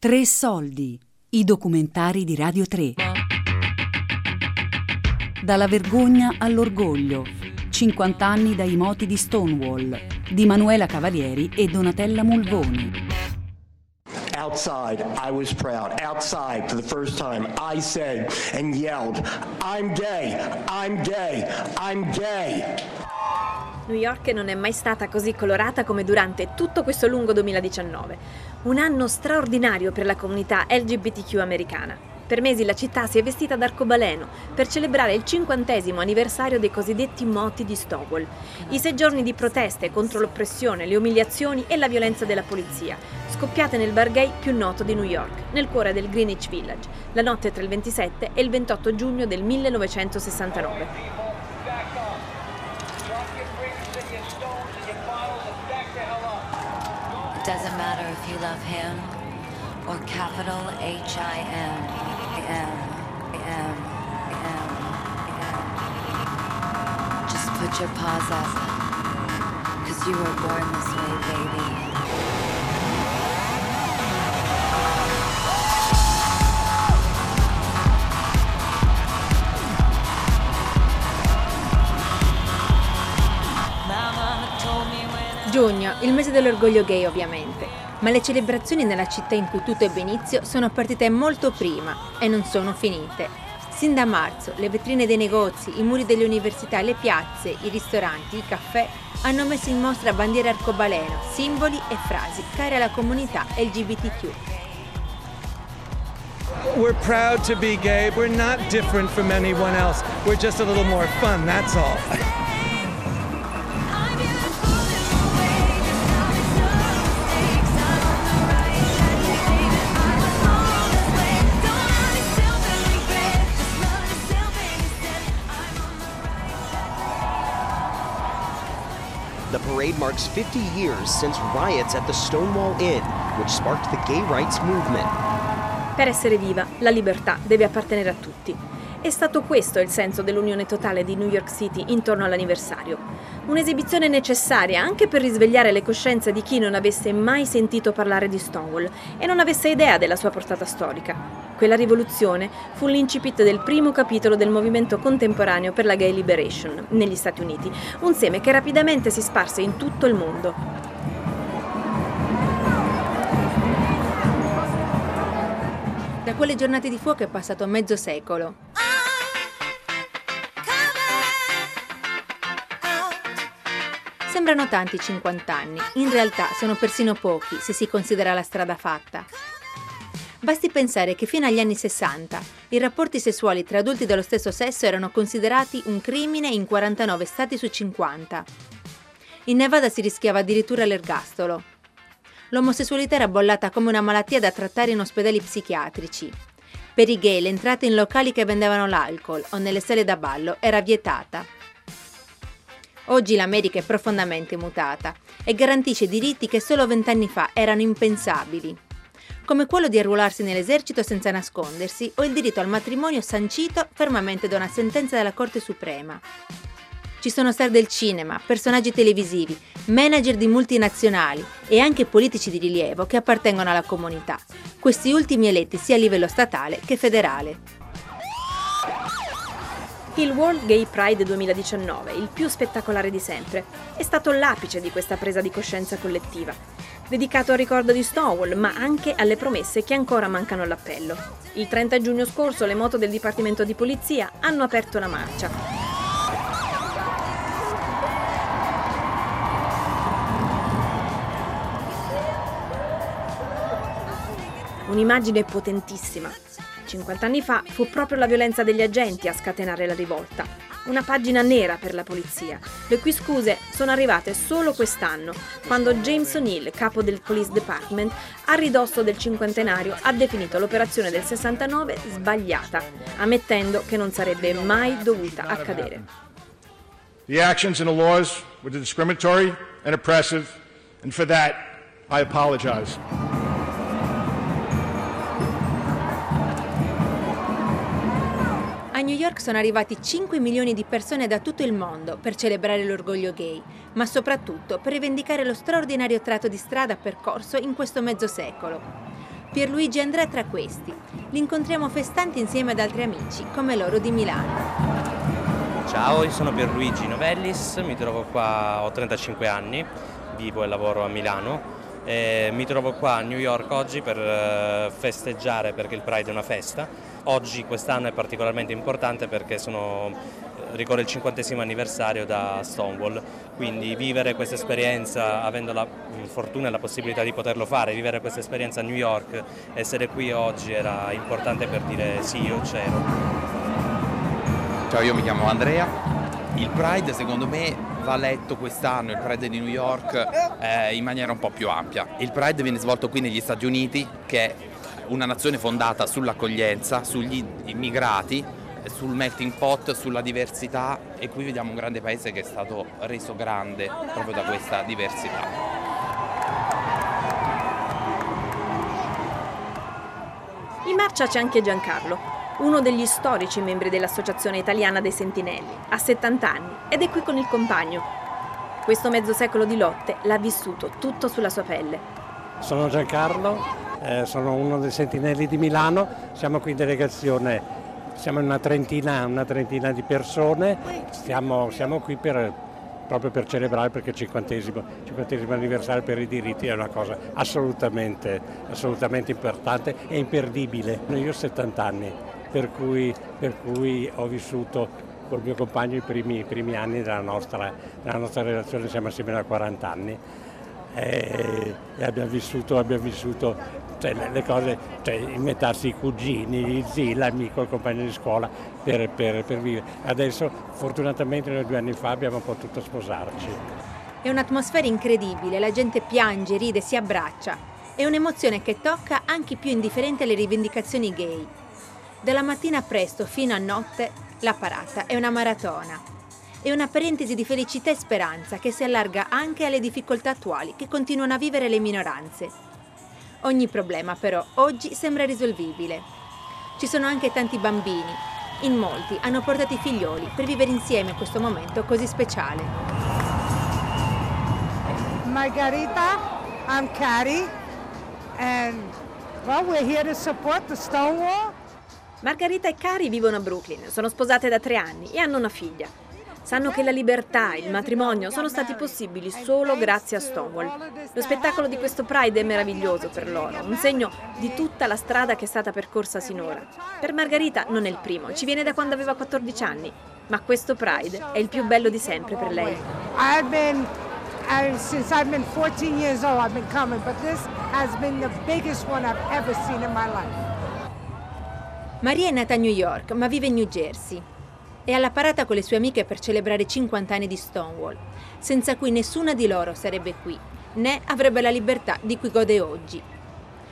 Tre soldi. I documentari di Radio 3. Dalla vergogna all'orgoglio. 50 anni dai moti di Stonewall di Manuela Cavalieri e Donatella Mulvoni. Outside, I was proud. Outside, for the first time, I said and yelled, I'm gay, I'm gay, I'm gay. New York non è mai stata così colorata come durante tutto questo lungo 2019. Un anno straordinario per la comunità LGBTQ americana. Per mesi la città si è vestita d'arcobaleno per celebrare il cinquantesimo anniversario dei cosiddetti moti di Stonewall, i sei giorni di proteste contro l'oppressione, le umiliazioni e la violenza della polizia, scoppiate nel bar gay più noto di New York, nel cuore del Greenwich Village, la notte tra il 27 e il 28 giugno del 1969. Doesn't matter if you love him or capital H I M M M M M. Just put your paws up, cause you were born this way, baby. Giugno, il mese dell'orgoglio gay ovviamente, ma le celebrazioni nella città in cui tutto ebbe inizio sono partite molto prima e non sono finite. Sin da marzo le vetrine dei negozi, i muri delle università, le piazze, i ristoranti, i caffè hanno messo in mostra bandiere arcobaleno, simboli e frasi care alla comunità LGBTQ. We're proud to be gay. We're not different from anyone else. We're just a little more fun, that's all. Marks 50 years since riots at the Stonewall Inn, which sparked the gay rights movement. Per essere viva, la libertà deve appartenere a tutti. È stato questo il senso dell'unione totale di New York City intorno all'anniversario. Un'esibizione necessaria anche per risvegliare le coscienze di chi non avesse mai sentito parlare di Stonewall e non avesse idea della sua portata storica. Quella rivoluzione fu l'incipit del primo capitolo del movimento contemporaneo per la Gay Liberation negli Stati Uniti, un seme che rapidamente si sparse in tutto il mondo. Da quelle giornate di fuoco è passato mezzo secolo. Sembrano tanti 50 anni, in realtà sono persino pochi se si considera la strada fatta. Basti pensare che fino agli anni 60 i rapporti sessuali tra adulti dello stesso sesso erano considerati un crimine in 49 stati su 50. In Nevada si rischiava addirittura l'ergastolo. L'omosessualità era bollata come una malattia da trattare in ospedali psichiatrici. Per i gay l'entrata in locali che vendevano l'alcol o nelle sale da ballo era vietata. Oggi l'America è profondamente mutata e garantisce diritti che solo vent'anni fa erano impensabili, come quello di arruolarsi nell'esercito senza nascondersi o il diritto al matrimonio sancito fermamente da una sentenza della Corte Suprema. Ci sono star del cinema, personaggi televisivi, manager di multinazionali e anche politici di rilievo che appartengono alla comunità, questi ultimi eletti sia a livello statale che federale. Il World Gay Pride 2019, il più spettacolare di sempre, è stato l'apice di questa presa di coscienza collettiva, dedicato al ricordo di Stonewall, ma anche alle promesse che ancora mancano all'appello. Il 30 giugno scorso le moto del Dipartimento di Polizia hanno aperto la marcia. Un'immagine potentissima. 50 anni fa fu proprio la violenza degli agenti a scatenare la rivolta. Una pagina nera per la polizia, le cui scuse sono arrivate solo quest'anno, quando James O'Neill, capo del Police Department, a ridosso del cinquantenario ha definito l'operazione del 69 sbagliata, ammettendo che non sarebbe mai dovuta accadere. The actions and the laws were discriminatory and oppressive, and for that, I apologize. York sono arrivati 5 milioni di persone da tutto il mondo per celebrare l'orgoglio gay, ma soprattutto per rivendicare lo straordinario tratto di strada percorso in questo mezzo secolo. Pierluigi andrà tra questi. Li incontriamo festanti insieme ad altri amici, come loro di Milano. Ciao, io sono Pierluigi Novellis, mi trovo qua, ho 35 anni, vivo e lavoro a Milano. Mi trovo qua a New York oggi per eh, festeggiare perché il Pride è una festa. Oggi quest'anno è particolarmente importante perché sono ricorre il cinquantesimo anniversario da Stonewall, quindi vivere questa esperienza, avendo la fortuna e la possibilità di poterlo fare, vivere questa esperienza a New York, essere qui oggi era importante per dire sì, io c'ero. Ciao, io mi chiamo Andrea. Il Pride secondo me va letto quest'anno, il Pride di New York, eh, in maniera un po' più ampia. Il Pride viene svolto qui negli Stati Uniti, che una nazione fondata sull'accoglienza, sugli immigrati, sul melting pot, sulla diversità e qui vediamo un grande paese che è stato reso grande proprio da questa diversità. In marcia c'è anche Giancarlo, uno degli storici membri dell'Associazione Italiana dei Sentinelli, ha 70 anni ed è qui con il compagno. Questo mezzo secolo di lotte l'ha vissuto tutto sulla sua pelle. Sono Giancarlo, eh, sono uno dei Sentinelli di Milano, siamo qui in delegazione. Siamo una trentina, una trentina di persone, siamo, siamo qui per, proprio per celebrare perché il cinquantesimo, cinquantesimo, anniversario per i diritti è una cosa assolutamente, assolutamente importante e imperdibile. Io ho 70 anni, per cui, per cui ho vissuto col mio compagno i primi, i primi anni della nostra, della nostra, relazione, siamo assieme da 40 anni. E, e abbiamo vissuto, abbiamo vissuto cioè, le cose, cioè, inventarsi i cugini, gli zii, l'amico, il compagno di scuola per, per, per vivere. Adesso fortunatamente noi due anni fa abbiamo potuto sposarci. È un'atmosfera incredibile, la gente piange, ride, si abbraccia. È un'emozione che tocca anche i più indifferenti alle rivendicazioni gay. Dalla mattina presto fino a notte la parata è una maratona. È una parentesi di felicità e speranza che si allarga anche alle difficoltà attuali che continuano a vivere le minoranze. Ogni problema però oggi sembra risolvibile. Ci sono anche tanti bambini. In molti hanno portato i figlioli per vivere insieme questo momento così speciale. Margarita, I'm Cari, and well, we're here to support the Stonewall. Margarita e Cari vivono a Brooklyn, sono sposate da tre anni e hanno una figlia. Sanno che la libertà e il matrimonio sono stati possibili solo grazie a Stonewall. Lo spettacolo di questo Pride è meraviglioso per loro, un segno di tutta la strada che è stata percorsa sinora. Per Margarita non è il primo, ci viene da quando aveva 14 anni, ma questo Pride è il più bello di sempre per lei. I've been uh, since I've been 14 years old I've been coming, but this has been the biggest one I've ever seen in my life. Maria è nata a New York, ma vive in New Jersey e alla parata con le sue amiche per celebrare i 50 anni di Stonewall, senza cui nessuna di loro sarebbe qui, né avrebbe la libertà di cui gode oggi.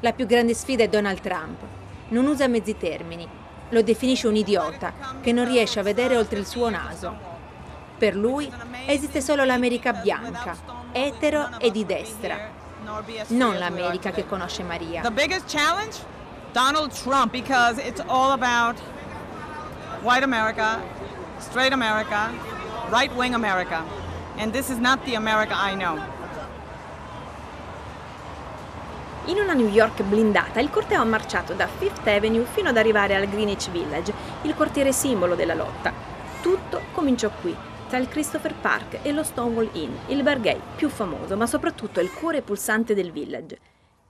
La più grande sfida è Donald Trump. Non usa mezzi termini, lo definisce un idiota che non riesce a vedere oltre il suo naso. Per lui esiste solo l'America bianca, etero e di destra, non l'America che conosce Maria. The biggest challenge? Donald Trump because it's all about white America, straight America, right wing America. And this is not the America I know. In una New York blindata, il corteo ha marciato da Fifth Avenue fino ad arrivare al Greenwich Village, il quartiere simbolo della lotta. Tutto cominciò qui, tra il Christopher Park e lo Stonewall Inn, il bar gay più famoso, ma soprattutto il cuore pulsante del village.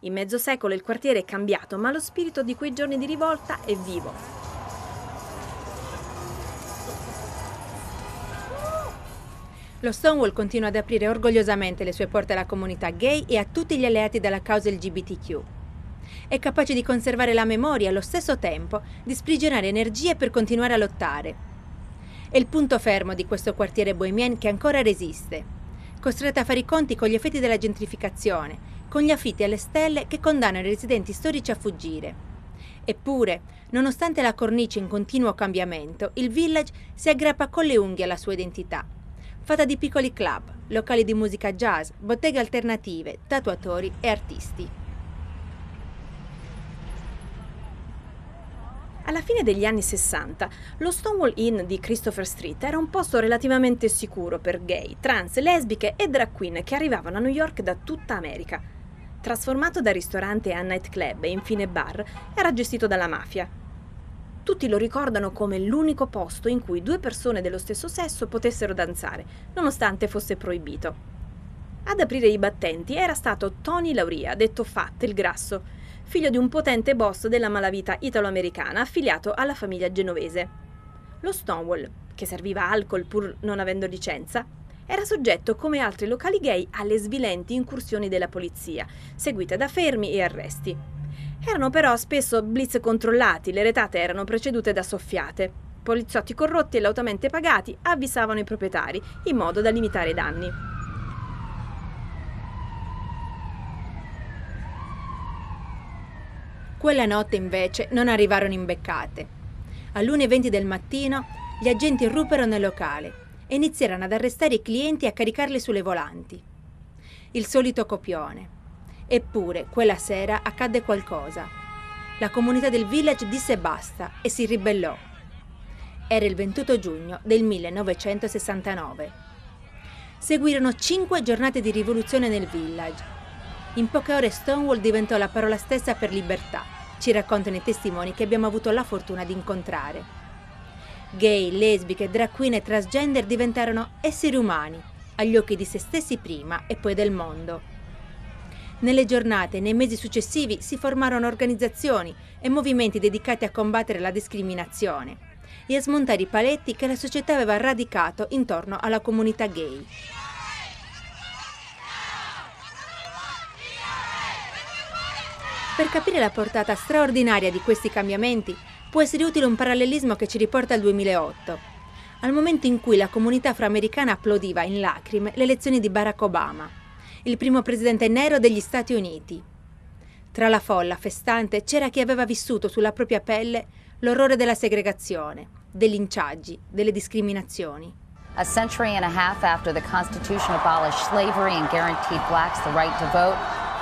In mezzo secolo il quartiere è cambiato, ma lo spirito di quei giorni di rivolta è vivo. Lo Stonewall continua ad aprire orgogliosamente le sue porte alla comunità gay e a tutti gli alleati della causa LGBTQ. È capace di conservare la memoria e allo stesso tempo di sprigionare energie per continuare a lottare. È il punto fermo di questo quartiere bohemien che ancora resiste, costretto a fare i conti con gli effetti della gentrificazione, con gli affitti alle stelle che condannano i residenti storici a fuggire. Eppure, nonostante la cornice in continuo cambiamento, il village si aggrappa con le unghie alla sua identità fatta di piccoli club, locali di musica jazz, botteghe alternative, tatuatori e artisti. Alla fine degli anni 60, lo Stonewall Inn di Christopher Street era un posto relativamente sicuro per gay, trans, lesbiche e drag queen che arrivavano a New York da tutta America. trasformato da ristorante a nightclub e infine bar, era gestito dalla mafia. Tutti lo ricordano come l'unico posto in cui due persone dello stesso sesso potessero danzare, nonostante fosse proibito. Ad aprire i battenti era stato Tony Lauria, detto Fat il Grasso, figlio di un potente boss della malavita italo-americana affiliato alla famiglia genovese. Lo Stonewall, che serviva alcol pur non avendo licenza, era soggetto come altri locali gay alle svilenti incursioni della polizia, seguite da fermi e arresti. Erano però spesso blitz controllati, le retate erano precedute da soffiate. Poliziotti corrotti e lautamente pagati avvisavano i proprietari in modo da limitare i danni. Quella notte invece non arrivarono imbeccate. All'1.20 del mattino gli agenti irruppero nel locale e iniziarono ad arrestare i clienti e a caricarli sulle volanti. Il solito copione. Eppure, quella sera accadde qualcosa. La comunità del village disse basta e si ribellò. Era il 28 giugno del 1969. Seguirono cinque giornate di rivoluzione nel village. In poche ore Stonewall diventò la parola stessa per libertà, ci raccontano i testimoni che abbiamo avuto la fortuna di incontrare. Gay, lesbiche, drag queen e transgender diventarono esseri umani, agli occhi di se stessi prima e poi del mondo. Nelle giornate e nei mesi successivi si formarono organizzazioni e movimenti dedicati a combattere la discriminazione. E a smontare i paletti che la società aveva radicato intorno alla comunità gay. Per capire la portata straordinaria di questi cambiamenti può essere utile un parallelismo che ci riporta al 2008, al momento in cui la comunità afroamericana applaudiva in lacrime le elezioni di Barack Obama, il primo presidente nero degli Stati Uniti. Tra la folla festante c'era chi aveva vissuto sulla propria pelle l'orrore della segregazione, dei linciaggi, delle discriminazioni. A century and a half after the Constitution abolished slavery and guaranteed blacks the right to vote,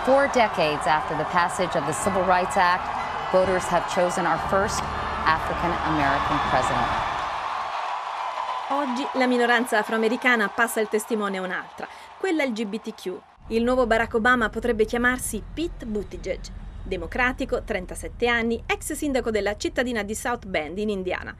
four decades after the passage of the Civil Rights Act, voters have chosen our first African American president. Oggi la minoranza afroamericana passa il testimone a un'altra, quella LGBTQ. Il nuovo Barack Obama potrebbe chiamarsi Pete Buttigieg, democratico, 37 anni, ex sindaco della cittadina di South Bend in Indiana.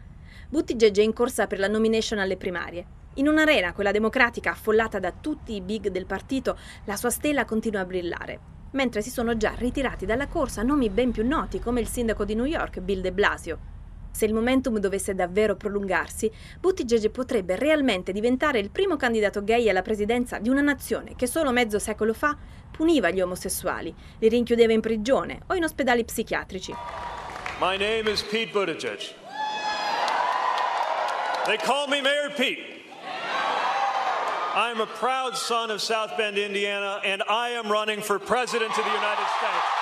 Buttigieg è in corsa per la nomination alle primarie. In un'arena, quella democratica, affollata da tutti i big del partito, la sua stella continua a brillare mentre si sono già ritirati dalla corsa nomi ben più noti come il sindaco di New York Bill de Blasio. Se il momentum dovesse davvero prolungarsi, Buttigieg potrebbe realmente diventare il primo candidato gay alla presidenza di una nazione che solo mezzo secolo fa puniva gli omosessuali, li rinchiudeva in prigione o in ospedali psichiatrici. My name is Pete Buttigieg. They call me Mayor Pete. I'm a proud son of South Bend, Indiana, and I am running for President of the United States.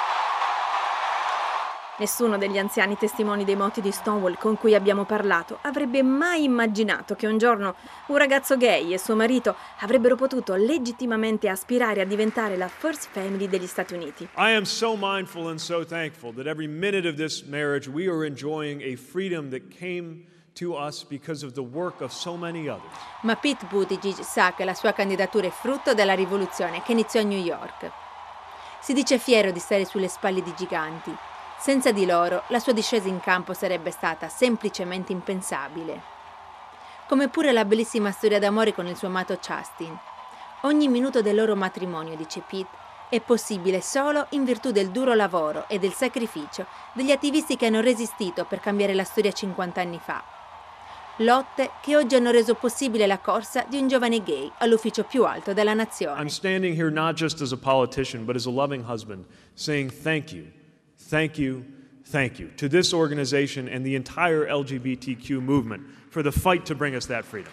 Nessuno degli anziani testimoni dei moti di Stonewall con cui abbiamo parlato avrebbe mai immaginato che un giorno un ragazzo gay e suo marito avrebbero potuto legittimamente aspirare a diventare la first family degli Stati Uniti. I am so mindful and so thankful that every minute of this marriage we are enjoying a freedom that came ma Pete Buttigieg sa che la sua candidatura è frutto della rivoluzione che iniziò a New York. Si dice fiero di stare sulle spalle di giganti. Senza di loro la sua discesa in campo sarebbe stata semplicemente impensabile. Come pure la bellissima storia d'amore con il suo amato Justin. Ogni minuto del loro matrimonio, dice Pete, è possibile solo in virtù del duro lavoro e del sacrificio degli attivisti che hanno resistito per cambiare la storia 50 anni fa lotte che oggi hanno reso possibile la corsa di un giovane gay all'ufficio più alto della nazione. I'm standing here not just as a politician, but as a loving husband, saying thank you, thank you, thank you to this organization and the entire LGBTQ movement for the fight to bring us that freedom.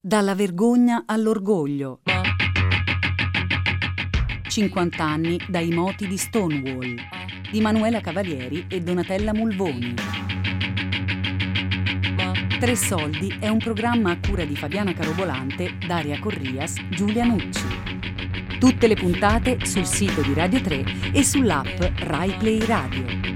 Dalla vergogna all'orgoglio. 50 anni dai moti di Stonewall di Manuela Cavalieri e Donatella Mulvoni. Tre soldi è un programma a cura di Fabiana Carobolante, Daria Corrias, Giulia Nucci. Tutte le puntate sul sito di Radio 3 e sull'app Rai Play Radio.